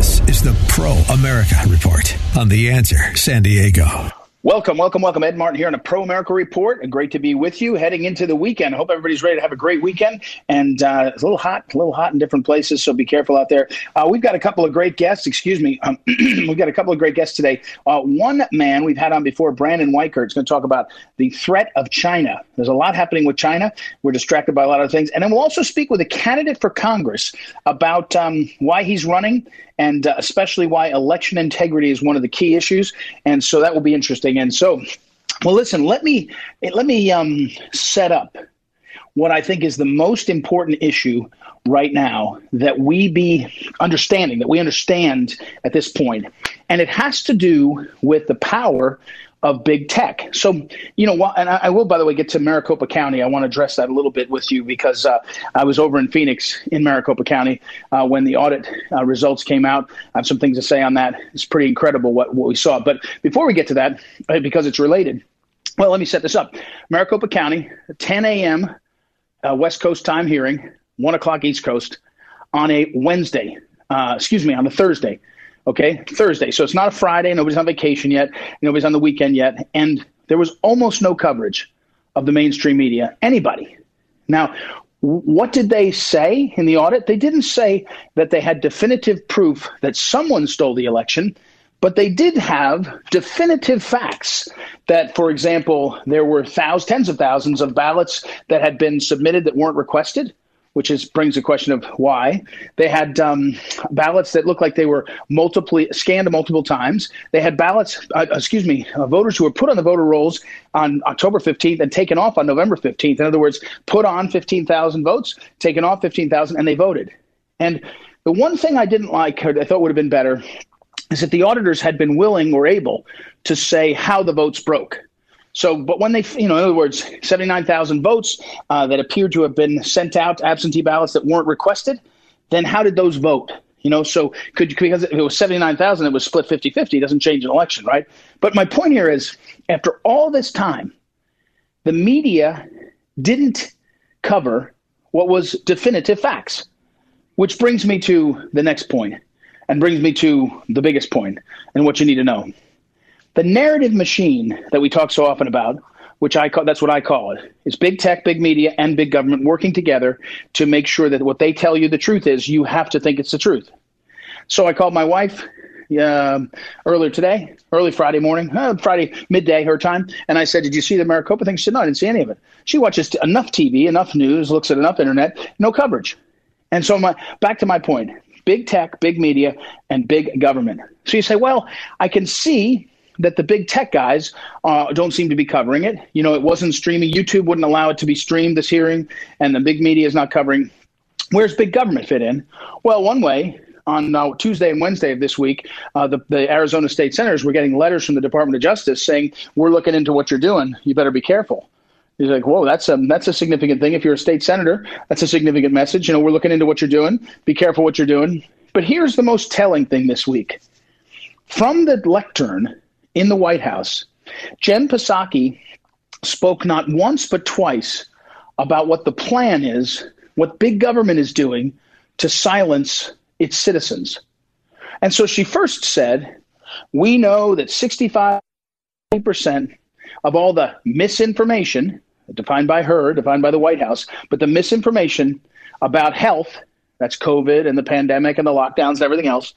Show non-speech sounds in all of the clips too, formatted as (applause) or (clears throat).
This is the Pro America Report on The Answer San Diego. Welcome, welcome, welcome. Ed Martin here on a Pro America Report. Great to be with you heading into the weekend. I hope everybody's ready to have a great weekend. And uh, it's a little hot, a little hot in different places, so be careful out there. Uh, we've got a couple of great guests. Excuse me. Um, (clears throat) we've got a couple of great guests today. Uh, one man we've had on before, Brandon Weichert, is going to talk about the threat of China. There's a lot happening with China. We're distracted by a lot of things. And then we'll also speak with a candidate for Congress about um, why he's running and uh, especially why election integrity is one of the key issues. And so that will be interesting. And so, well, listen, let me let me um, set up what I think is the most important issue right now that we be understanding, that we understand at this point. And it has to do with the power of big tech. So, you know, and I, will, by the way, get to Maricopa County. I want to address that a little bit with you because uh, I was over in Phoenix in Maricopa County uh, when the audit uh, results came out. I have some things to say on that. It's pretty incredible what, what we saw. But before we get to that, uh, because it's related, well, let me set this up. Maricopa County, 10 a.m. Uh, West Coast time hearing, 1 o'clock East Coast on a Wednesday, uh, excuse me, on a Thursday. Okay, Thursday. So it's not a Friday. Nobody's on vacation yet. Nobody's on the weekend yet. And there was almost no coverage of the mainstream media. Anybody. Now, what did they say in the audit? They didn't say that they had definitive proof that someone stole the election, but they did have definitive facts that, for example, there were thousands, tens of thousands of ballots that had been submitted that weren't requested which is brings the question of why. They had um, ballots that looked like they were multiply scanned multiple times. They had ballots, uh, excuse me, uh, voters who were put on the voter rolls on October 15th and taken off on November 15th. In other words, put on 15,000 votes, taken off 15,000, and they voted. And the one thing I didn't like, or I thought would have been better, is that the auditors had been willing or able to say how the votes broke. So, but when they, you know, in other words, 79,000 votes uh, that appeared to have been sent out, absentee ballots that weren't requested, then how did those vote? You know, so could because if it was 79,000, it was split 50 50, it doesn't change an election, right? But my point here is after all this time, the media didn't cover what was definitive facts, which brings me to the next point and brings me to the biggest point and what you need to know. The narrative machine that we talk so often about, which I call that's what I call it, is big tech, big media, and big government working together to make sure that what they tell you the truth is, you have to think it's the truth. So I called my wife uh, earlier today, early Friday morning, uh, Friday midday her time, and I said, "Did you see the Maricopa thing?" She said, "No, I didn't see any of it." She watches enough TV, enough news, looks at enough internet, no coverage. And so my back to my point: big tech, big media, and big government. So you say, "Well, I can see that the big tech guys uh, don't seem to be covering it. You know, it wasn't streaming. YouTube wouldn't allow it to be streamed this hearing, and the big media is not covering. Where's big government fit in? Well, one way on uh, Tuesday and Wednesday of this week, uh, the, the, Arizona state senators were getting letters from the Department of Justice saying, "We're looking into what you're doing. You better be careful." He's like, "Whoa, that's a that's a significant thing. If you're a state senator, that's a significant message. You know, we're looking into what you're doing. Be careful what you're doing." But here's the most telling thing this week: from the lectern in the White House, Jen Psaki spoke not once but twice about what the plan is, what big government is doing to silence its citizens. And so she first said, We know that 65% of all the misinformation, defined by her, defined by the White House, but the misinformation about health, that's COVID and the pandemic and the lockdowns and everything else,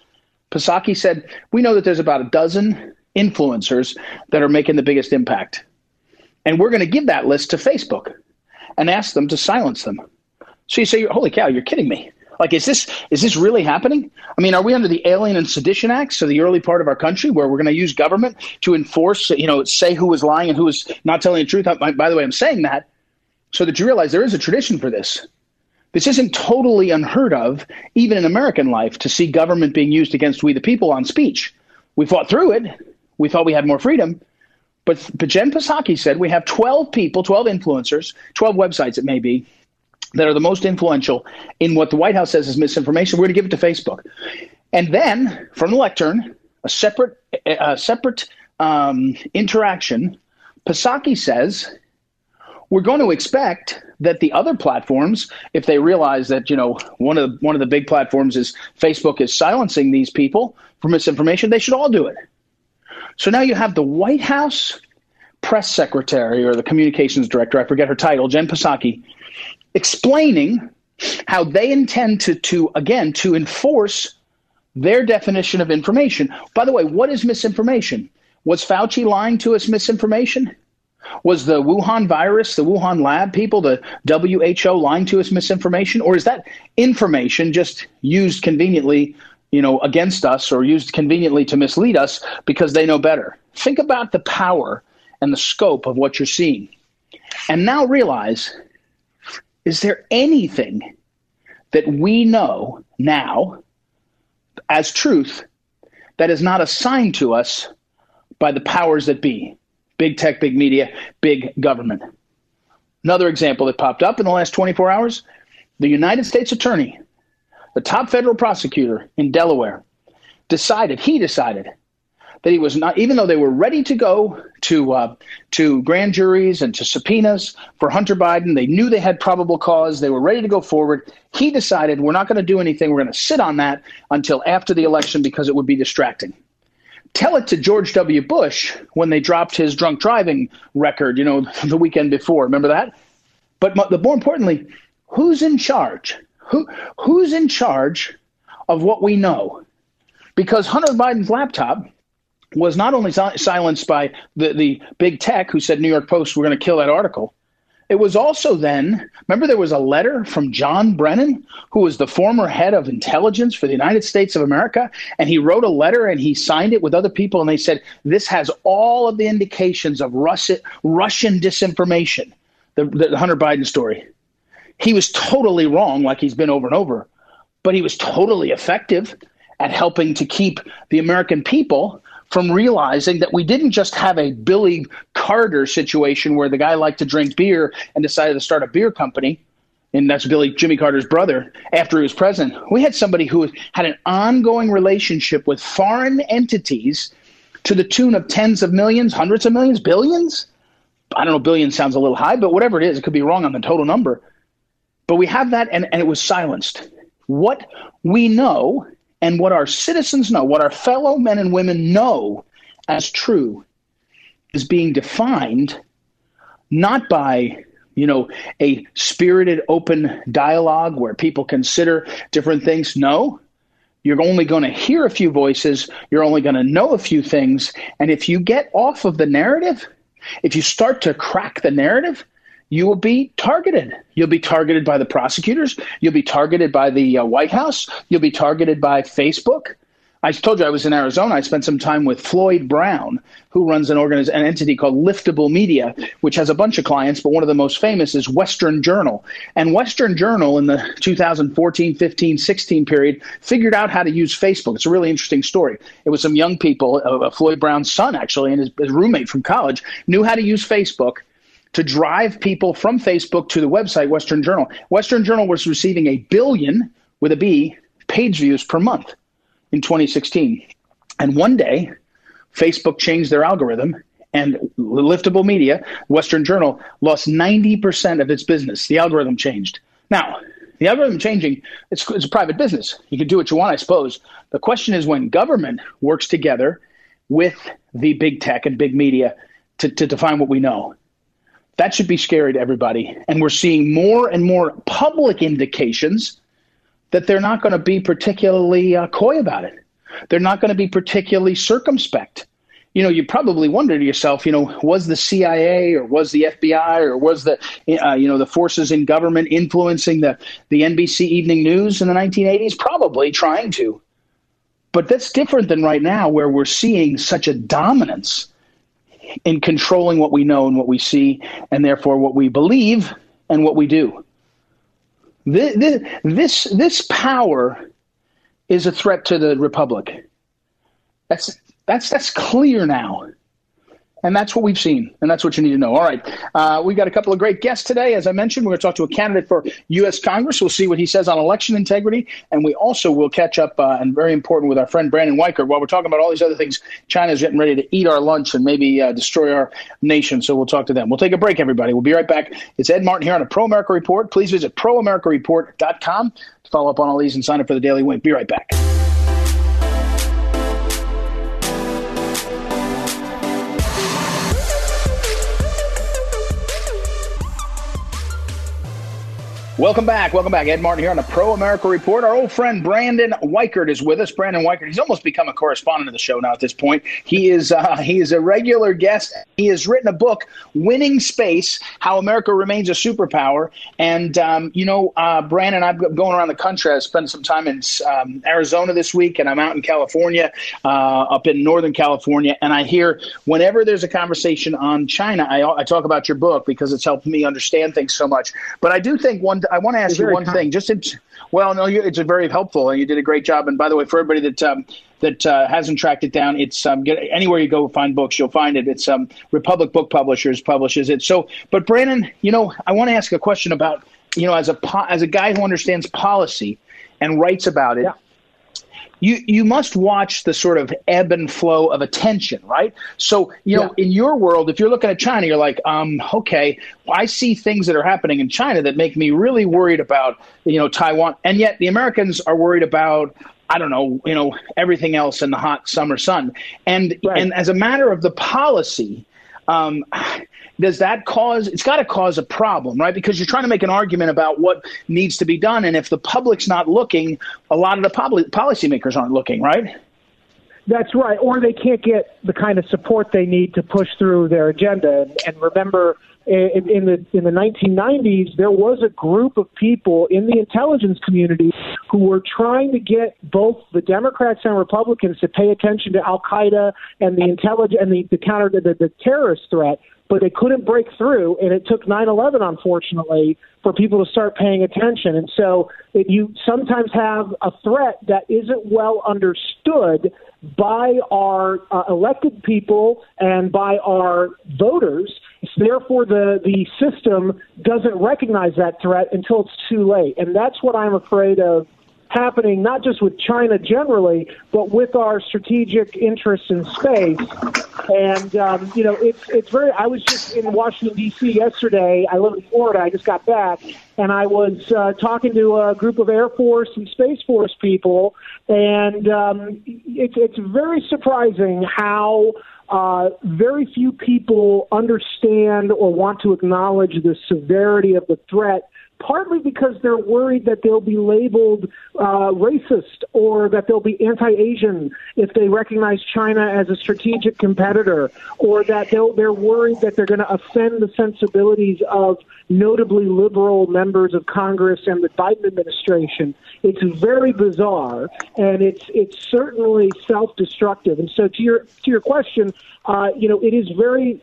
Psaki said, We know that there's about a dozen influencers that are making the biggest impact. And we're going to give that list to Facebook and ask them to silence them. So you say, holy cow, you're kidding me. Like, is this is this really happening? I mean, are we under the Alien and Sedition Acts, so the early part of our country, where we're going to use government to enforce, you know, say who is lying and who is not telling the truth? By the way, I'm saying that so that you realize there is a tradition for this. This isn't totally unheard of, even in American life, to see government being used against we the people on speech. We fought through it. We thought we had more freedom. But, but Jen Psaki said we have 12 people, 12 influencers, 12 websites it may be, that are the most influential in what the White House says is misinformation. We're going to give it to Facebook. And then from the lectern, a separate, a separate um, interaction, Psaki says, we're going to expect that the other platforms, if they realize that you know one of the, one of the big platforms is Facebook is silencing these people for misinformation, they should all do it. So now you have the White House press secretary or the communications director, I forget her title, Jen Psaki, explaining how they intend to, to again to enforce their definition of information. By the way, what is misinformation? Was Fauci lying to us misinformation? Was the Wuhan virus, the Wuhan lab people, the WHO lying to us misinformation? Or is that information just used conveniently, you know, against us or used conveniently to mislead us because they know better? Think about the power and the scope of what you're seeing. And now realize is there anything that we know now as truth that is not assigned to us by the powers that be big tech, big media, big government? Another example that popped up in the last 24 hours the United States Attorney, the top federal prosecutor in Delaware, decided, he decided, that he was not, even though they were ready to go to uh, to grand juries and to subpoenas for Hunter Biden, they knew they had probable cause. They were ready to go forward. He decided we're not going to do anything. We're going to sit on that until after the election because it would be distracting. Tell it to George W. Bush when they dropped his drunk driving record, you know, (laughs) the weekend before. Remember that? But the more importantly, who's in charge? Who who's in charge of what we know? Because Hunter Biden's laptop was not only si- silenced by the, the big tech who said New York Post, we're going to kill that article. It was also then, remember, there was a letter from John Brennan, who was the former head of intelligence for the United States of America. And he wrote a letter and he signed it with other people. And they said, This has all of the indications of Russian, Russian disinformation, the, the Hunter Biden story. He was totally wrong, like he's been over and over, but he was totally effective at helping to keep the American people from realizing that we didn't just have a Billy Carter situation where the guy liked to drink beer and decided to start a beer company. And that's Billy Jimmy Carter's brother after he was president. We had somebody who had an ongoing relationship with foreign entities to the tune of tens of millions, hundreds of millions, billions. I don't know, billion sounds a little high, but whatever it is, it could be wrong on the total number. But we have that, and, and it was silenced. What we know and what our citizens know, what our fellow men and women know as true, is being defined not by you know a spirited open dialogue where people consider different things. No. You're only going to hear a few voices. You're only going to know a few things. And if you get off of the narrative if you start to crack the narrative you will be targeted. You'll be targeted by the prosecutors. You'll be targeted by the uh, White House. You'll be targeted by Facebook. I told you I was in Arizona. I spent some time with Floyd Brown, who runs an organiz- an entity called Liftable Media, which has a bunch of clients, but one of the most famous is Western Journal. And Western Journal in the 2014, 15, 16 period figured out how to use Facebook. It's a really interesting story. It was some young people, uh, Floyd Brown's son actually, and his, his roommate from college knew how to use Facebook to drive people from Facebook to the website Western Journal. Western Journal was receiving a billion with a B page views per month in 2016. And one day, Facebook changed their algorithm and Liftable Media, Western Journal, lost 90% of its business. The algorithm changed. Now, the algorithm changing, it's, it's a private business. You can do what you want, I suppose. The question is when government works together with the big tech and big media to, to define what we know. That should be scary to everybody. And we're seeing more and more public indications that they're not going to be particularly uh, coy about it. They're not going to be particularly circumspect. You know, you probably wonder to yourself, you know, was the CIA or was the FBI or was the, uh, you know, the forces in government influencing the, the NBC Evening News in the 1980s? Probably trying to. But that's different than right now, where we're seeing such a dominance in controlling what we know and what we see, and therefore what we believe and what we do. This, this, this power is a threat to the republic. That's, that's, that's clear now. And that's what we've seen, and that's what you need to know. All right, uh, we've got a couple of great guests today. As I mentioned, we're going to talk to a candidate for U.S. Congress. We'll see what he says on election integrity, and we also will catch up, uh, and very important, with our friend Brandon Weichert. While we're talking about all these other things, China's getting ready to eat our lunch and maybe uh, destroy our nation. So we'll talk to them. We'll take a break, everybody. We'll be right back. It's Ed Martin here on a Pro America Report. Please visit proamericareport.com to follow up on all these and sign up for the Daily Wink. Be right back. Welcome back. Welcome back. Ed Martin here on the Pro America Report. Our old friend Brandon Weichert is with us. Brandon Weichert, he's almost become a correspondent of the show now at this point. He is uh, he is a regular guest. He has written a book, Winning Space: How America Remains a Superpower. And um, you know, uh, Brandon, I'm going around the country. I spent some time in um, Arizona this week, and I'm out in California, uh, up in Northern California, and I hear whenever there's a conversation on China, I, I talk about your book because it's helped me understand things so much. But I do think one I want to ask you one kind. thing. Just in, well, no, it's very helpful, and you did a great job. And by the way, for everybody that um, that uh, hasn't tracked it down, it's um, get, anywhere you go find books, you'll find it. It's um, Republic Book Publishers publishes it. So, but Brandon, you know, I want to ask a question about you know, as a po- as a guy who understands policy and writes about it. Yeah you you must watch the sort of ebb and flow of attention, right? So you know, yeah. in your world, if you're looking at China, you're like, um, okay, I see things that are happening in China that make me really worried about you know Taiwan, and yet the Americans are worried about I don't know, you know, everything else in the hot summer sun. And right. and as a matter of the policy, um, does that cause it's got to cause a problem right? Because you're trying to make an argument about what needs to be done and if the public's not looking a lot of the poli- policymakers aren't looking right? That's right or they can't get the kind of support they need to push through their agenda. And, and remember in, in the in the 1990s there was a group of people in the intelligence community who were trying to get both the Democrats and Republicans to pay attention to Al Qaeda and the intelligence and the, the counter the, the terrorist threat but they couldn't break through. And it took 9 11, unfortunately, for people to start paying attention. And so if you sometimes have a threat that isn't well understood by our uh, elected people and by our voters. Therefore, the, the system doesn't recognize that threat until it's too late. And that's what I'm afraid of happening not just with China generally, but with our strategic interests in space. And um, you know, it's it's very. I was just in Washington D.C. yesterday. I live in Florida. I just got back, and I was uh, talking to a group of Air Force and Space Force people, and um, it's it's very surprising how. Uh, very few people understand or want to acknowledge the severity of the threat partly because they're worried that they'll be labeled uh, racist or that they'll be anti-Asian if they recognize China as a strategic competitor, or that they're worried that they're going to offend the sensibilities of notably liberal members of Congress and the Biden administration. It's very bizarre, and it's it's certainly self-destructive. And so, to your to your question, uh, you know, it is very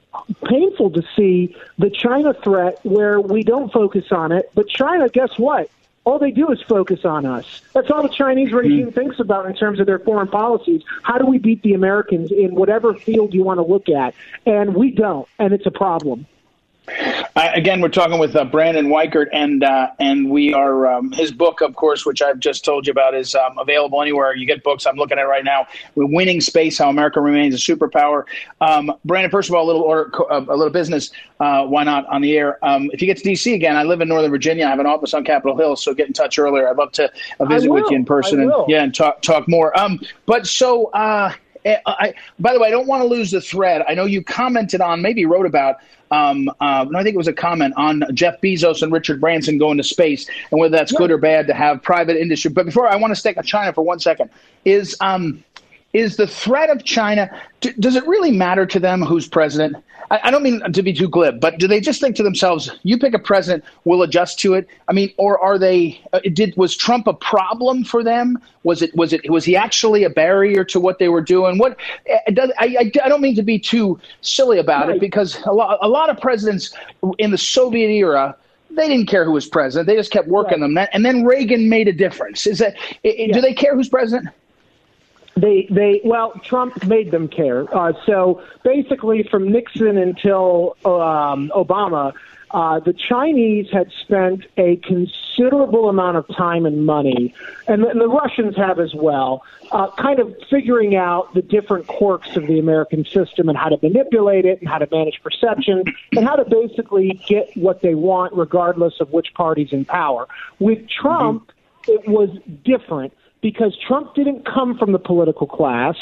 painful to see the China threat where we don't focus on it, but China, guess what? All they do is focus on us. That's all the Chinese regime mm-hmm. thinks about in terms of their foreign policies. How do we beat the Americans in whatever field you want to look at? And we don't, and it's a problem. Uh, again, we're talking with uh, Brandon Weichert, and uh, and we are um, his book, of course, which I've just told you about, is um, available anywhere you get books. I'm looking at it right now. We're winning space: How America Remains a Superpower. Um, Brandon, first of all, a little order, uh, a little business. Uh, why not on the air? Um, if you get to DC again, I live in Northern Virginia. I have an office on Capitol Hill, so get in touch earlier. I'd love to uh, visit with you in person and yeah, and talk talk more. Um, but so. Eh, I, by the way, I don't want to lose the thread. I know you commented on, maybe wrote about um, uh, I think it was a comment on Jeff Bezos and Richard Branson going to space and whether that's yeah. good or bad to have private industry. But before I want to stick on China for one second, is um, is the threat of China, does it really matter to them who's president? I, I, don't mean to be too glib, but do they just think to themselves, you pick a president, we'll adjust to it? I mean, or are they, uh, did, was Trump a problem for them? Was it, was it, was he actually a barrier to what they were doing? What, uh, does, I, I, I, don't mean to be too silly about right. it because a lot, a lot of presidents in the Soviet era, they didn't care who was president. They just kept working right. them. And then Reagan made a difference. Is that, yeah. do they care who's president? They they well, Trump made them care. Uh, so basically, from Nixon until um, Obama, uh, the Chinese had spent a considerable amount of time and money, and the, and the Russians have as well, uh, kind of figuring out the different quirks of the American system and how to manipulate it and how to manage perception and how to basically get what they want regardless of which party's in power. With Trump, mm-hmm. it was different because Trump didn't come from the political class.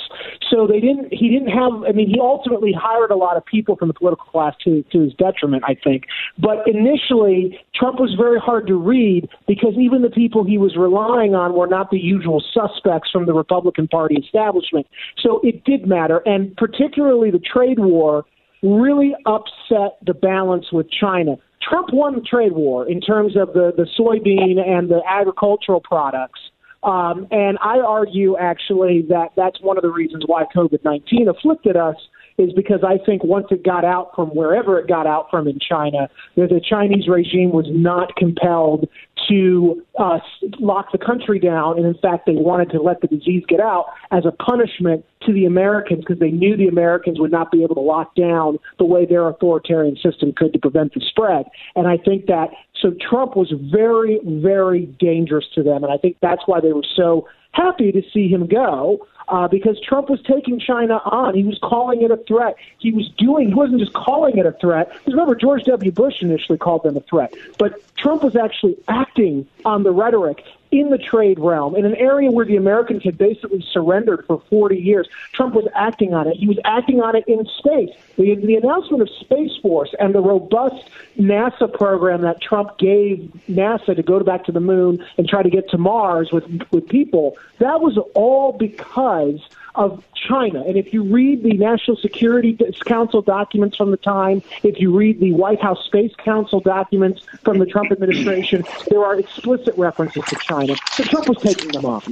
So they didn't he didn't have I mean he ultimately hired a lot of people from the political class to to his detriment, I think. But initially Trump was very hard to read because even the people he was relying on were not the usual suspects from the Republican Party establishment. So it did matter and particularly the trade war really upset the balance with China. Trump won the trade war in terms of the, the soybean and the agricultural products. Um, and I argue actually that that's one of the reasons why COVID 19 afflicted us is because I think once it got out from wherever it got out from in China, that the Chinese regime was not compelled to uh, lock the country down. And in fact, they wanted to let the disease get out as a punishment to the Americans because they knew the Americans would not be able to lock down the way their authoritarian system could to prevent the spread. And I think that so Trump was very, very dangerous to them. And I think that's why they were so happy to see him go uh, because Trump was taking China on. He was calling it a threat. He was doing. He wasn't just calling it a threat. Because remember, George W. Bush initially called them a threat, but Trump was actually acting on the rhetoric in the trade realm, in an area where the Americans had basically surrendered for 40 years. Trump was acting on it. He was acting on it in space. The, the announcement of Space Force and the robust NASA program that Trump gave NASA to go back to the moon and try to get to Mars with, with people, that was all because of China. And if you read the National Security Council documents from the time, if you read the White House Space Council documents from the Trump administration, there are explicit references to China. So Trump was taking them on.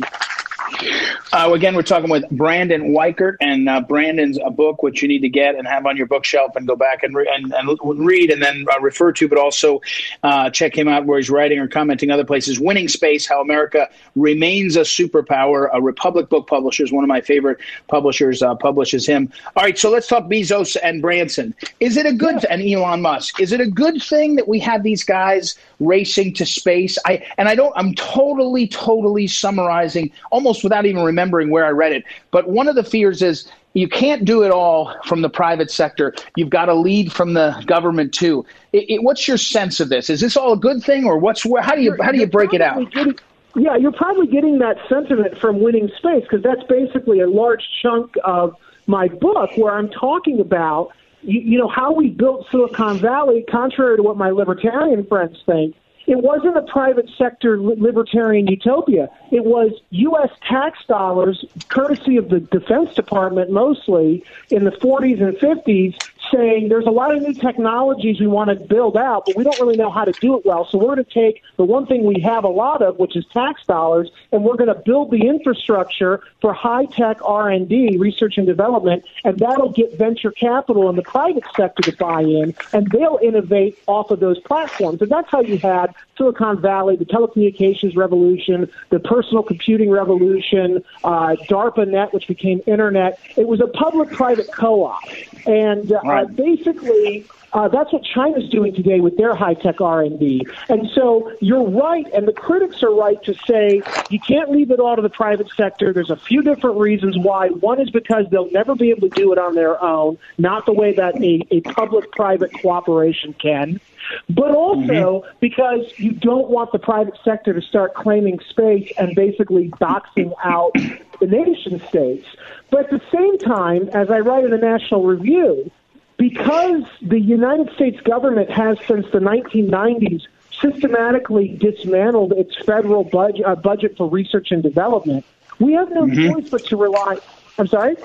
Uh, again, we're talking with Brandon Weichert, and uh, Brandon's a book which you need to get and have on your bookshelf and go back and, re- and, and read and then uh, refer to, but also uh, check him out where he's writing or commenting other places. Winning Space How America Remains a Superpower. A Republic Book Publishers, one of my favorite publishers, uh, publishes him. All right, so let's talk Bezos and Branson. Is it a good, and Elon Musk, is it a good thing that we have these guys racing to space? I And I don't, I'm totally, totally summarizing almost without even remembering where I read it. But one of the fears is you can't do it all from the private sector. You've got to lead from the government too. It, it, what's your sense of this? Is this all a good thing, or what's how do you how do you break it out? Getting, yeah, you're probably getting that sentiment from Winning Space because that's basically a large chunk of my book where I'm talking about you, you know how we built Silicon Valley, contrary to what my libertarian friends think it wasn't a private sector libertarian utopia. It was U.S. tax dollars, courtesy of the Defense Department mostly, in the 40s and 50s, saying there's a lot of new technologies we want to build out, but we don't really know how to do it well. So we're going to take the one thing we have a lot of, which is tax dollars, and we're going to build the infrastructure for high tech R and D, research and development, and that'll get venture capital in the private sector to buy in, and they'll innovate off of those platforms. And that's how you had Silicon Valley, the telecommunications revolution, the personal computing revolution, uh, DARPANet, which became Internet. It was a public-private co-op, and uh. Basically. Uh, that's what China's doing today with their high-tech R&D. And so you're right, and the critics are right to say you can't leave it all to the private sector. There's a few different reasons why. One is because they'll never be able to do it on their own, not the way that a, a public-private cooperation can but also mm-hmm. because you don't want the private sector to start claiming space and basically boxing out the nation states. But at the same time, as I write in the National Review, because the United States government has since the 1990s systematically dismantled its federal budget, uh, budget for research and development, we have no mm-hmm. choice but to rely. I'm sorry.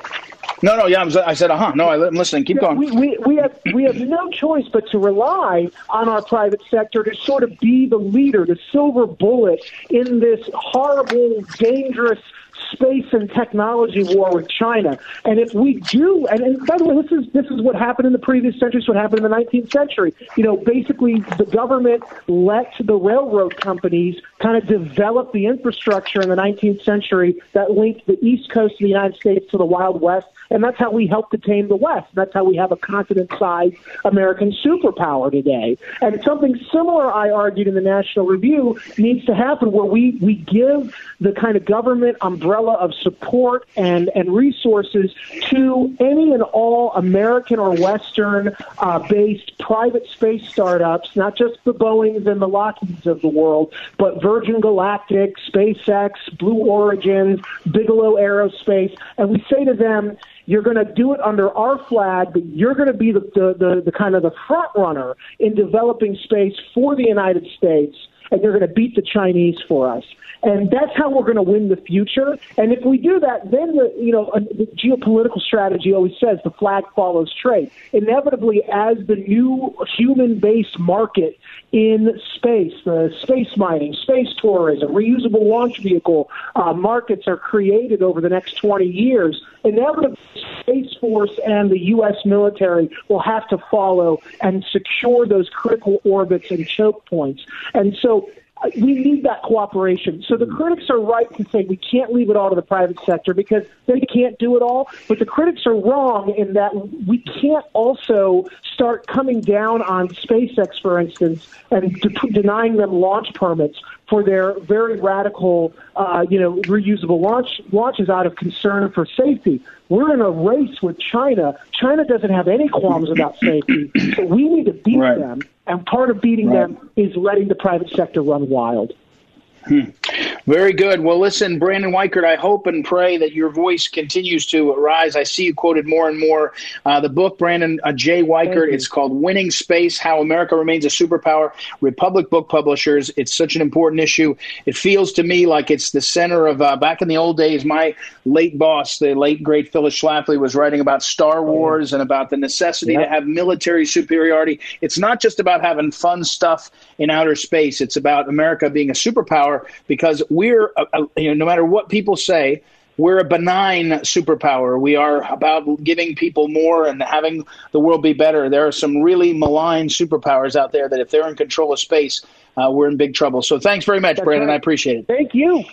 No, no, yeah, I said, uh huh. No, I'm listening. Keep going. We, we, we, have, we have no choice but to rely on our private sector to sort of be the leader, the silver bullet in this horrible, dangerous space and technology war with China. And if we do, and, and by the way, this is this is what happened in the previous century. It's what happened in the 19th century. You know, basically the government let the railroad companies kind of develop the infrastructure in the 19th century that linked the east coast of the United States to the Wild West and that's how we helped to tame the West. That's how we have a continent-sized American superpower today. And something similar, I argued in the National Review, needs to happen where we, we give the kind of government umbrella of support and, and resources to any and all American or Western uh, based private space startups, not just the Boeings and the Lockheeds of the world, but Virgin Galactic, SpaceX, Blue Origins, Bigelow Aerospace. And we say to them, you're going to do it under our flag, but you're going to be the, the, the, the kind of the front runner in developing space for the United States, and you're going to beat the Chinese for us. And that's how we're going to win the future. And if we do that, then the you know the geopolitical strategy always says the flag follows trade. Inevitably, as the new human-based market in space, the space mining, space tourism, reusable launch vehicle uh, markets are created over the next 20 years. Inevitably, Space Force and the U.S. military will have to follow and secure those critical orbits and choke points. And so we need that cooperation. So the hmm. critics are right to say we can't leave it all to the private sector because they can't do it all. But the critics are wrong in that we can't also start coming down on SpaceX, for instance, and de- denying them launch permits for their very radical, uh, you know, reusable launch launches out of concern for safety. We're in a race with China. China doesn't have any qualms about safety, so we need to beat right. them. And part of beating right. them is letting the private sector run wild. Hmm. Very good. Well, listen, Brandon Weichert, I hope and pray that your voice continues to rise. I see you quoted more and more. Uh, the book, Brandon uh, J. Weichert, it's called Winning Space How America Remains a Superpower, Republic Book Publishers. It's such an important issue. It feels to me like it's the center of, uh, back in the old days, my late boss, the late, great Phyllis Schlafly, was writing about Star Wars and about the necessity yep. to have military superiority. It's not just about having fun stuff in outer space, it's about America being a superpower superpower because we're, uh, uh, you know, no matter what people say, we're a benign superpower. We are about giving people more and having the world be better. There are some really malign superpowers out there that if they're in control of space, uh, we're in big trouble. So thanks very much, That's Brandon. Right. I appreciate it. Thank you.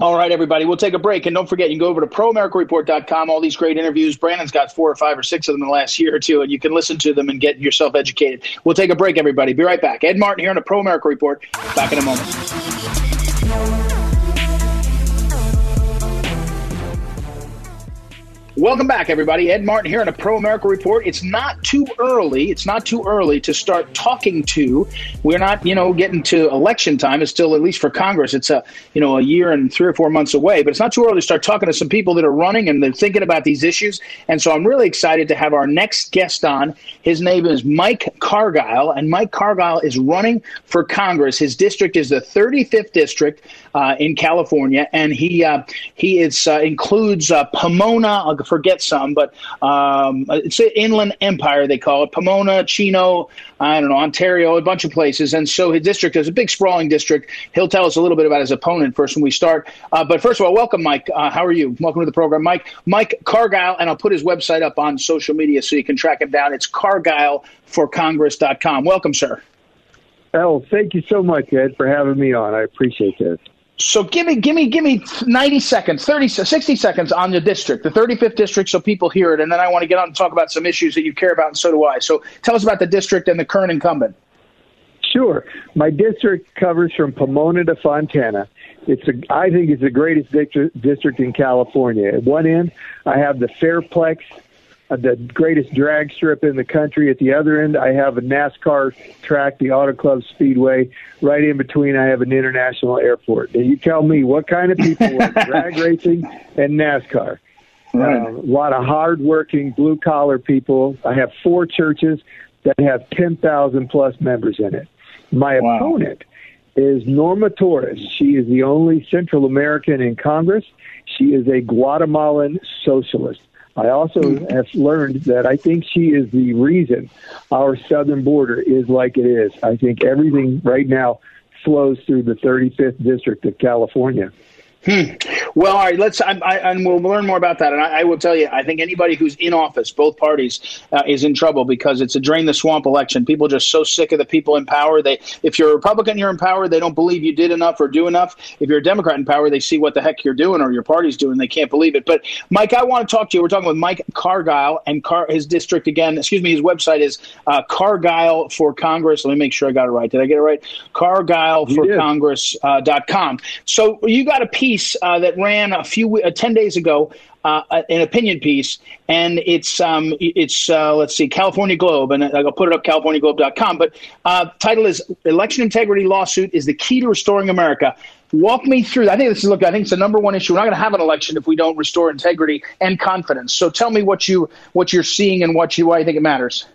All right, everybody, we'll take a break. And don't forget, you can go over to proamericareport.com, all these great interviews. Brandon's got four or five or six of them in the last year or two, and you can listen to them and get yourself educated. We'll take a break, everybody. Be right back. Ed Martin here on the Pro America Report. Back in a moment. Welcome back, everybody. Ed Martin here on a Pro America Report. It's not too early. It's not too early to start talking to. We're not, you know, getting to election time. It's still, at least for Congress, it's a, you know, a year and three or four months away. But it's not too early to start talking to some people that are running and they're thinking about these issues. And so I'm really excited to have our next guest on. His name is Mike Cargile, and Mike Cargile is running for Congress. His district is the 35th district uh, in California, and he uh, he is uh, includes uh, Pomona forget some, but um, it's an inland empire, they call it. Pomona, Chino, I don't know, Ontario, a bunch of places. And so his district is a big, sprawling district. He'll tell us a little bit about his opponent first when we start. Uh, but first of all, welcome, Mike. How are you? Welcome to the program, Mike. Mike Cargile, and I'll put his website up on social media so you can track him down. It's cargileforcongress.com. Welcome, sir. Oh, thank you so much, Ed, for having me on. I appreciate this. So give me, give me, give me 90 seconds, 30, 60 seconds on the district, the 35th district, so people hear it. And then I want to get on and talk about some issues that you care about, and so do I. So tell us about the district and the current incumbent. Sure. My district covers from Pomona to Fontana. It's a, I think it's the greatest district in California. At one end, I have the Fairplex the greatest drag strip in the country. At the other end, I have a NASCAR track, the Auto Club Speedway. Right in between, I have an international airport. And you tell me what kind of people like (laughs) drag racing and NASCAR. Right. Uh, a lot of hardworking blue collar people. I have four churches that have 10,000 plus members in it. My wow. opponent is Norma Torres. She is the only Central American in Congress. She is a Guatemalan socialist. I also hmm. have learned that I think she is the reason our southern border is like it is. I think everything right now flows through the 35th district of California. Hmm. Well, all right. Let's, I, I, and we'll learn more about that. And I, I, will tell you, I think anybody who's in office, both parties, uh, is in trouble because it's a drain the swamp election. People are just so sick of the people in power. They, if you're a Republican, you're in power. They don't believe you did enough or do enough. If you're a Democrat in power, they see what the heck you're doing or your party's doing. They can't believe it. But Mike, I want to talk to you. We're talking with Mike Cargile and Car, his district again. Excuse me. His website is uh, Cargile for Congress. Let me make sure I got it right. Did I get it right? Cargile for Congress.com. Uh, .com. so you got a piece uh, that ran a few uh, ten days ago uh, an opinion piece, and it's um, it's uh, let's see, California Globe, and I'll put it up CaliforniaGlobe.com. But uh, title is "Election Integrity Lawsuit is the Key to Restoring America." Walk me through. I think this is look. I think it's the number one issue. We're not going to have an election if we don't restore integrity and confidence. So tell me what you what you're seeing and what you why you think it matters.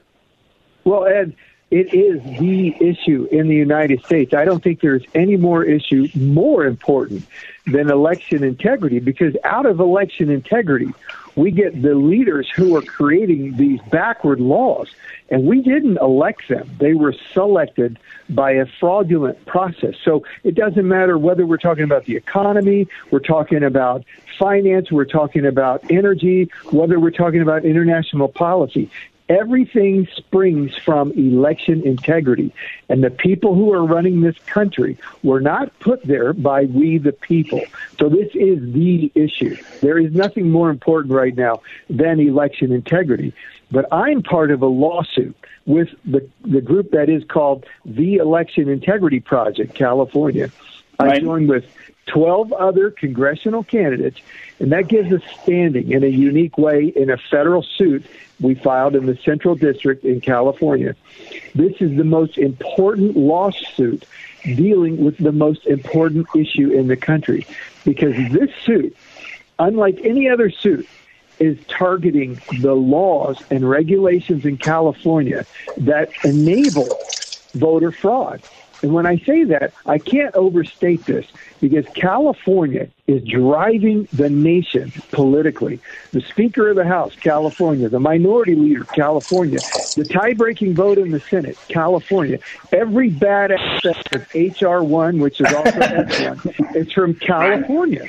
Well, Ed, it is the issue in the United States. I don't think there's any more issue more important than election integrity because out of election integrity, we get the leaders who are creating these backward laws. And we didn't elect them. They were selected by a fraudulent process. So it doesn't matter whether we're talking about the economy, we're talking about finance, we're talking about energy, whether we're talking about international policy. Everything springs from election integrity. And the people who are running this country were not put there by we the people. So this is the issue. There is nothing more important right now than election integrity. But I'm part of a lawsuit with the, the group that is called the Election Integrity Project, California. I joined with 12 other congressional candidates, and that gives us standing in a unique way in a federal suit we filed in the Central District in California. This is the most important lawsuit dealing with the most important issue in the country because this suit, unlike any other suit, is targeting the laws and regulations in California that enable voter fraud. And when I say that, I can't overstate this because California is driving the nation politically. The Speaker of the House, California, the Minority Leader, California, the tie breaking vote in the Senate, California, every bad aspect of H.R. 1, which is also (laughs) S1, is from California.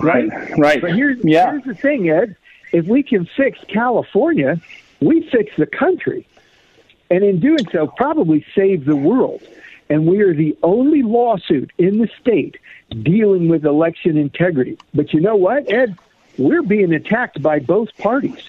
Right? Right. But here's, yeah. here's the thing, Ed. If we can fix California, we fix the country. And in doing so, probably save the world and we are the only lawsuit in the state dealing with election integrity. But you know what, Ed? We're being attacked by both parties.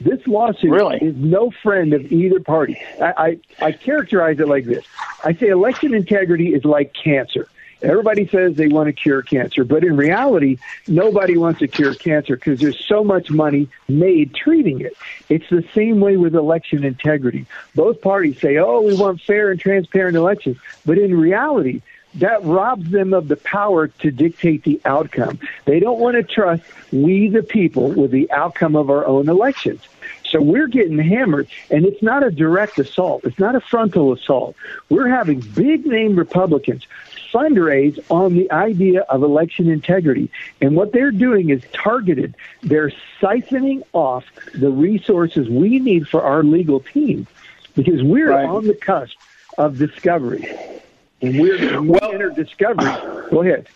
This lawsuit really? is no friend of either party. I, I, I characterize it like this I say election integrity is like cancer. Everybody says they want to cure cancer, but in reality, nobody wants to cure cancer because there's so much money made treating it. It's the same way with election integrity. Both parties say, oh, we want fair and transparent elections, but in reality, that robs them of the power to dictate the outcome. They don't want to trust we, the people, with the outcome of our own elections. So we're getting hammered, and it's not a direct assault. It's not a frontal assault. We're having big name Republicans fundraise on the idea of election integrity. And what they're doing is targeted. They're siphoning off the resources we need for our legal team because we're right. on the cusp of discovery. And we're well, enter discovery. Go ahead.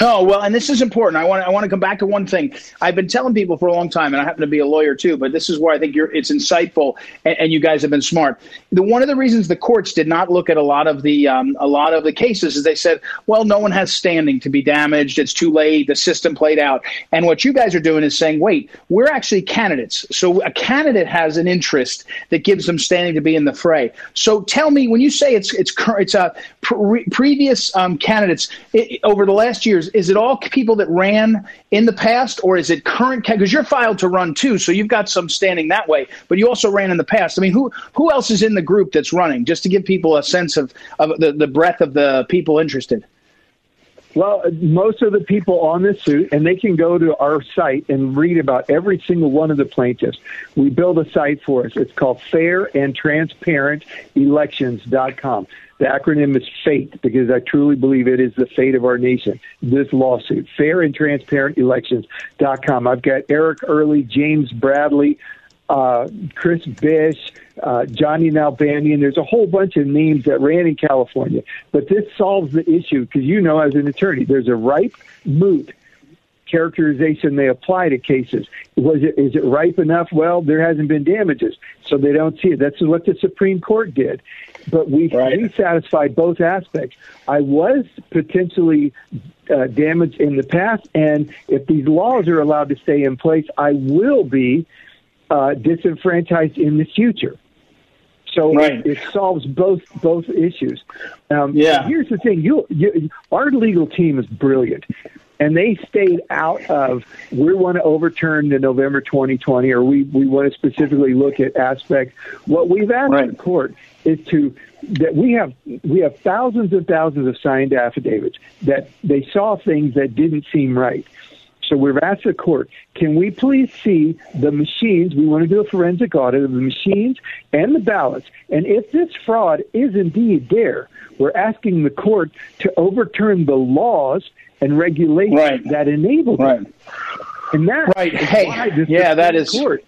Oh well, and this is important. I want I want to come back to one thing. I've been telling people for a long time, and I happen to be a lawyer too. But this is where I think you're. It's insightful, and, and you guys have been smart. The one of the reasons the courts did not look at a lot of the um, a lot of the cases is they said, well, no one has standing to be damaged. It's too late. The system played out. And what you guys are doing is saying, wait, we're actually candidates. So a candidate has an interest that gives them standing to be in the fray. So tell me, when you say it's it's it's a uh, pre- previous um, candidates it, over the last years is it all people that ran in the past, or is it current? Because you're filed to run too, so you've got some standing that way. But you also ran in the past. I mean, who who else is in the group that's running? Just to give people a sense of of the, the breadth of the people interested. Well, most of the people on this suit, and they can go to our site and read about every single one of the plaintiffs. We build a site for us. It's called Fair and Transparent Elections.com. The acronym is FATE because I truly believe it is the fate of our nation. This lawsuit, fair and transparent elections.com. I've got Eric Early, James Bradley, uh, Chris Bish, uh, Johnny Nalbandian. There's a whole bunch of names that ran in California. But this solves the issue because you know, as an attorney, there's a ripe moot characterization they apply to cases. Was it is it ripe enough? Well, there hasn't been damages, so they don't see it. That's what the Supreme Court did. But we right. we satisfied both aspects. I was potentially uh, damaged in the past, and if these laws are allowed to stay in place, I will be uh, disenfranchised in the future. So right. it, solves both both issues. Um, yeah. Here's the thing: you, you, our legal team is brilliant and they stayed out of we want to overturn the November 2020 or we, we want to specifically look at aspects. What we've asked right. the court is to that we have we have thousands and thousands of signed affidavits that they saw things that didn't seem right. So we've asked the court, can we please see the machines? We want to do a forensic audit of the machines and the ballots. And if this fraud is indeed there, we're asking the court to overturn the laws and regulations right. that enable right. And that right. Hey, yeah, that is court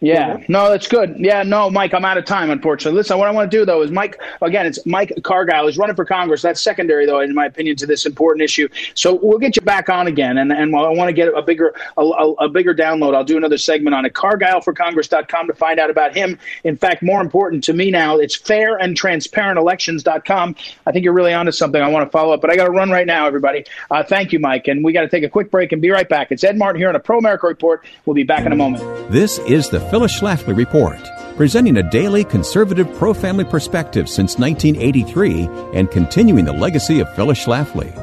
yeah, no, that's good. Yeah, no, Mike, I'm out of time, unfortunately. Listen, what I want to do, though, is Mike, again, it's Mike Cargile. He's running for Congress. That's secondary, though, in my opinion, to this important issue. So we'll get you back on again. And, and I want to get a bigger a, a, a bigger download. I'll do another segment on it. CargileForCongress.com to find out about him. In fact, more important to me now, it's fairandtransparentelections.com. I think you're really onto something. I want to follow up, but I got to run right now, everybody. Uh, thank you, Mike. And we got to take a quick break and be right back. It's Ed Martin here on a Pro America Report. We'll be back in a moment. This is the Phyllis Schlafly Report, presenting a daily conservative pro family perspective since 1983 and continuing the legacy of Phyllis Schlafly.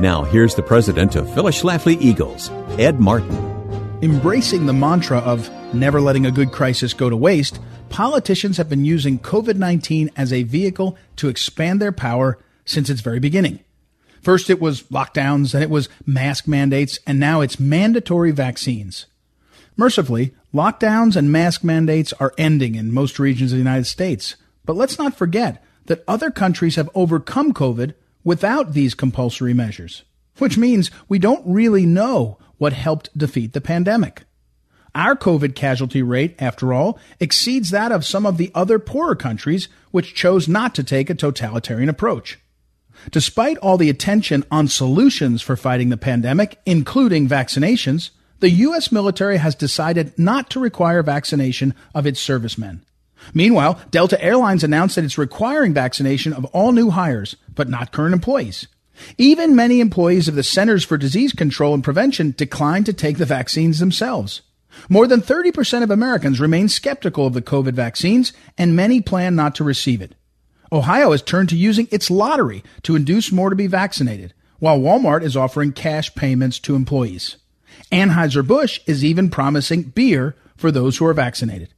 Now, here's the president of Phyllis Schlafly Eagles, Ed Martin. Embracing the mantra of never letting a good crisis go to waste, politicians have been using COVID 19 as a vehicle to expand their power since its very beginning. First, it was lockdowns, then it was mask mandates, and now it's mandatory vaccines. Mercifully, lockdowns and mask mandates are ending in most regions of the United States. But let's not forget that other countries have overcome COVID without these compulsory measures, which means we don't really know what helped defeat the pandemic. Our COVID casualty rate, after all, exceeds that of some of the other poorer countries which chose not to take a totalitarian approach. Despite all the attention on solutions for fighting the pandemic, including vaccinations, the U.S. military has decided not to require vaccination of its servicemen. Meanwhile, Delta Airlines announced that it's requiring vaccination of all new hires, but not current employees. Even many employees of the Centers for Disease Control and Prevention declined to take the vaccines themselves. More than 30% of Americans remain skeptical of the COVID vaccines, and many plan not to receive it. Ohio has turned to using its lottery to induce more to be vaccinated, while Walmart is offering cash payments to employees. Anheuser-Busch is even promising beer for those who are vaccinated.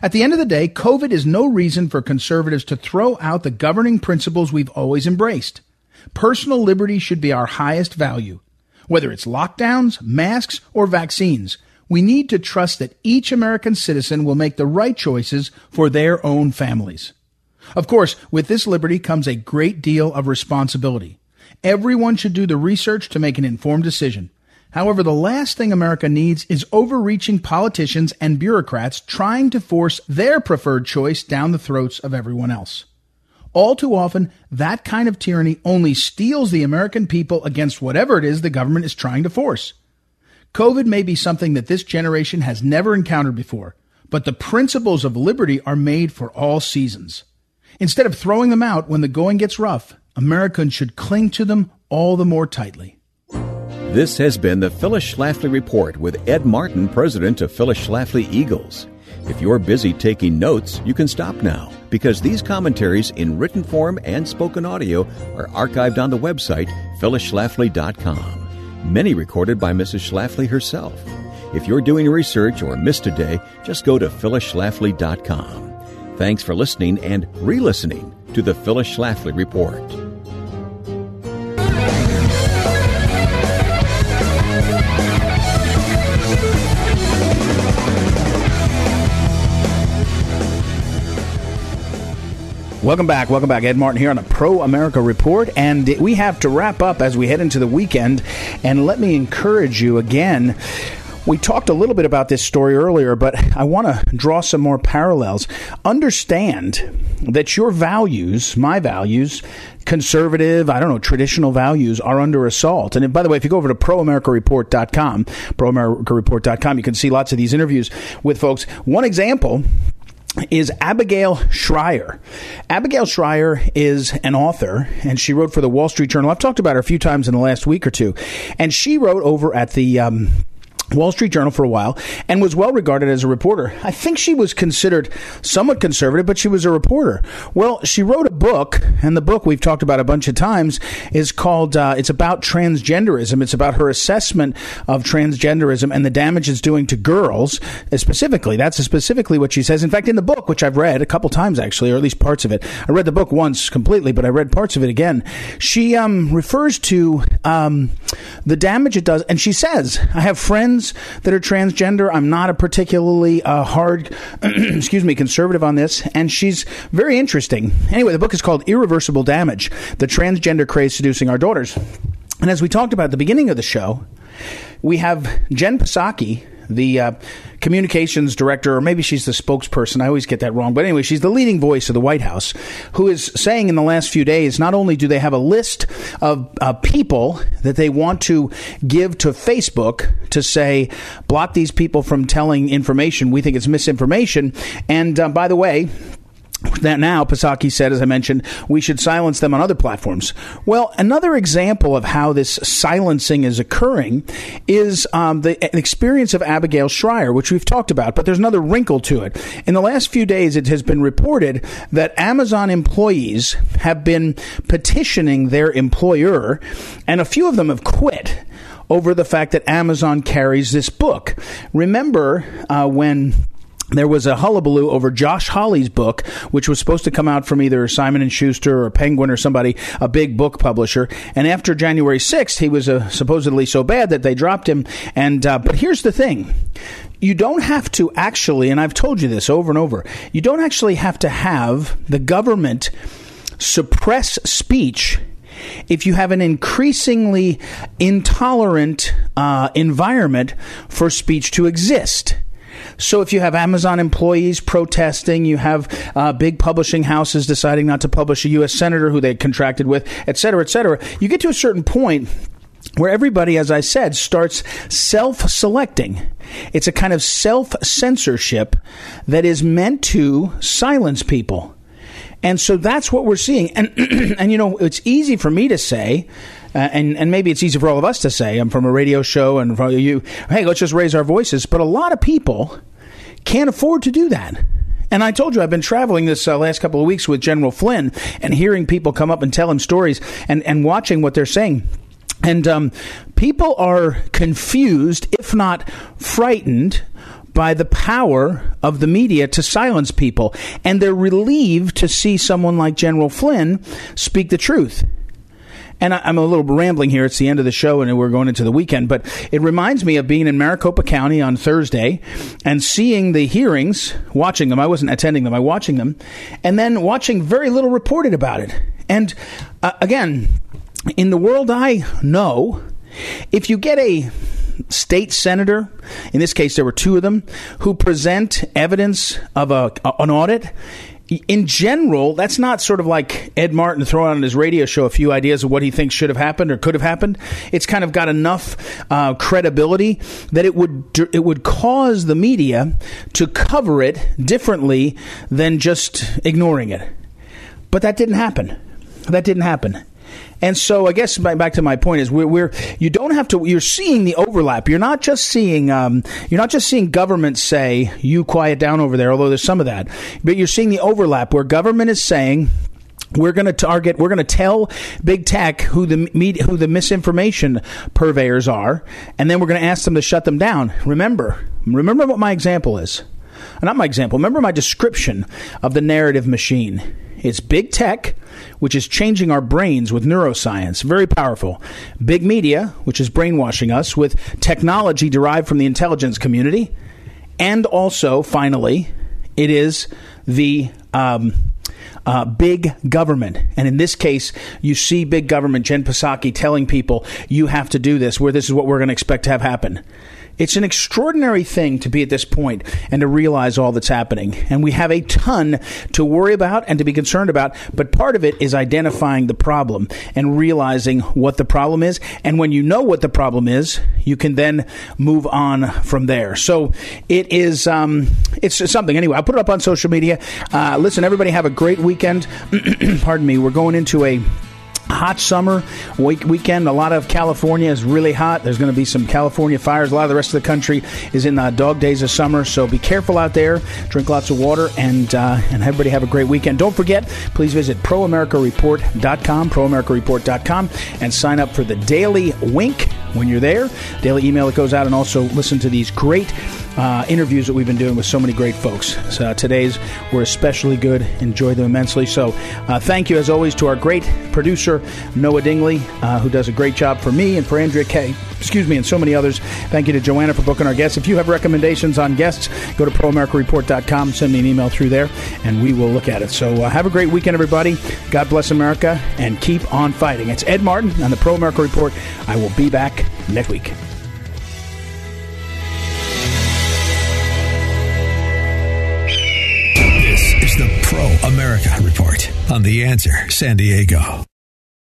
At the end of the day, COVID is no reason for conservatives to throw out the governing principles we've always embraced. Personal liberty should be our highest value. Whether it's lockdowns, masks, or vaccines, we need to trust that each American citizen will make the right choices for their own families. Of course, with this liberty comes a great deal of responsibility. Everyone should do the research to make an informed decision. However, the last thing America needs is overreaching politicians and bureaucrats trying to force their preferred choice down the throats of everyone else. All too often, that kind of tyranny only steels the American people against whatever it is the government is trying to force. COVID may be something that this generation has never encountered before, but the principles of liberty are made for all seasons. Instead of throwing them out when the going gets rough, Americans should cling to them all the more tightly. This has been the Phyllis Schlafly Report with Ed Martin, president of Phyllis Schlafly Eagles. If you're busy taking notes, you can stop now because these commentaries in written form and spoken audio are archived on the website phyllisschlafly.com. Many recorded by Mrs. Schlafly herself. If you're doing research or missed a day, just go to phyllisschlafly.com. Thanks for listening and re-listening to the Phyllis Schlafly Report. Welcome back. Welcome back. Ed Martin here on a Pro America Report. And we have to wrap up as we head into the weekend. And let me encourage you again We talked a little bit about this story earlier, but I want to draw some more parallels. Understand that your values, my values, conservative, I don't know, traditional values are under assault. And by the way, if you go over to proamericareport.com, proamericareport.com, you can see lots of these interviews with folks. One example is Abigail Shrier. Abigail Shrier is an author, and she wrote for the Wall Street Journal. I've talked about her a few times in the last week or two. And she wrote over at the um, Wall Street Journal for a while and was well regarded as a reporter. I think she was considered somewhat conservative, but she was a reporter. Well, she wrote a book, and the book we've talked about a bunch of times is called, uh, it's about transgenderism. It's about her assessment of transgenderism and the damage it's doing to girls, uh, specifically. That's specifically what she says. In fact, in the book, which I've read a couple times actually, or at least parts of it, I read the book once completely, but I read parts of it again. She um, refers to um, the damage it does, and she says, I have friends that are transgender. I'm not a particularly uh, hard, (clears throat) excuse me, conservative on this, and she's very interesting. Anyway, the book is called Irreversible Damage The Transgender Craze Seducing Our Daughters. And as we talked about at the beginning of the show, we have Jen Psaki, the uh, communications director, or maybe she's the spokesperson. I always get that wrong. But anyway, she's the leading voice of the White House, who is saying in the last few days not only do they have a list of uh, people that they want to give to Facebook to say, block these people from telling information, we think it's misinformation. And uh, by the way, that now, Psaki said, as I mentioned, we should silence them on other platforms. Well, another example of how this silencing is occurring is um, the experience of Abigail Shrier, which we've talked about, but there's another wrinkle to it. In the last few days, it has been reported that Amazon employees have been petitioning their employer, and a few of them have quit over the fact that Amazon carries this book. Remember uh, when there was a hullabaloo over Josh Hawley's book, which was supposed to come out from either Simon and Schuster or Penguin or somebody, a big book publisher. And after January 6th, he was uh, supposedly so bad that they dropped him. And uh, but here's the thing: you don't have to actually, and I've told you this over and over, you don't actually have to have the government suppress speech if you have an increasingly intolerant uh, environment for speech to exist. So if you have Amazon employees protesting, you have uh, big publishing houses deciding not to publish a U.S. senator who they contracted with, et cetera, et cetera, you get to a certain point where everybody, as I said, starts self selecting. It's a kind of self censorship that is meant to silence people. And so that's what we're seeing. And, (clears throat) and you know, it's easy for me to say, uh, and and maybe it's easy for all of us to say. I'm from a radio show, and from you, hey, let's just raise our voices. But a lot of people can't afford to do that. And I told you I've been traveling this uh, last couple of weeks with General Flynn and hearing people come up and tell him stories and, and watching what they're saying. And um, people are confused, if not frightened, by the power of the media to silence people. And they're relieved to see someone like General Flynn speak the truth and I, am a little rambling here. It's the end of the show, and we're going into the weekend. But it reminds me of being in Maricopa County on Thursday and seeing the hearings, watching them. I wasn't attending them. I watching them, and then watching very little reported about it. And uh, again, in the world I know, if you get a state senator, in this case there were two of them, who present evidence of a, an audit, in general, that's not sort of like Ed Martin throwing on his radio show a few ideas of what he thinks should have happened or could have happened. It's kind of got enough uh, credibility that it would it would cause the media to cover it differently than just ignoring it. But that didn't happen. That didn't happen. And so I guess back to my point is we're, we're you don't have to you're seeing the overlap. You're not just seeing um, you're not just seeing government say you quiet down over there, although there's some of that, but you're seeing the overlap where government is saying we're going to target we're going to tell big tech who the media, who the misinformation purveyors are and then we're going to ask them to shut them down. Remember remember what my example is. Not my example remember my description of the narrative machine it's big tech which is changing our brains with neuroscience. Very powerful. Big media, which is brainwashing us with technology derived from the intelligence community. And also, finally, it is the. Um, uh, big government. And in this case, you see big government, Jen Psaki, telling people, you have to do this, where this is what we're going to expect to have happen. It's an extraordinary thing to be at this point and to realize all that's happening. And we have a ton to worry about and to be concerned about. But part of it is identifying the problem and realizing what the problem is. And when you know what the problem is, you can then move on from there. So it is, um, it's something. Anyway, I'll put it up on social media. Uh, listen, everybody have a great weekend. (clears throat) Pardon me. We're going into a hot summer week- weekend. A lot of California is really hot. There's going to be some California fires. A lot of the rest of the country is in the dog days of summer. So be careful out there. Drink lots of water, and uh, and everybody have a great weekend. Don't forget, please visit proamericareport.com, proamericareport.com, and sign up for the daily wink when you're there. Daily email that goes out, and also listen to these great uh, interviews that we've been doing with so many great folks. So uh, today's were especially good. Enjoy them immensely. So uh, thank you, as always, to our great producer, Noah Dingley, uh, who does a great job for me and for Andrea Kay. Excuse me, and so many others. Thank you to Joanna for booking our guests. If you have recommendations on guests, go to proamericareport.com, send me an email through there, and we will look at it. So uh, have a great weekend, everybody. God bless America, and keep on fighting. It's Ed Martin on the Pro America Report. I will be back next week. Pro America Report on The Answer San Diego.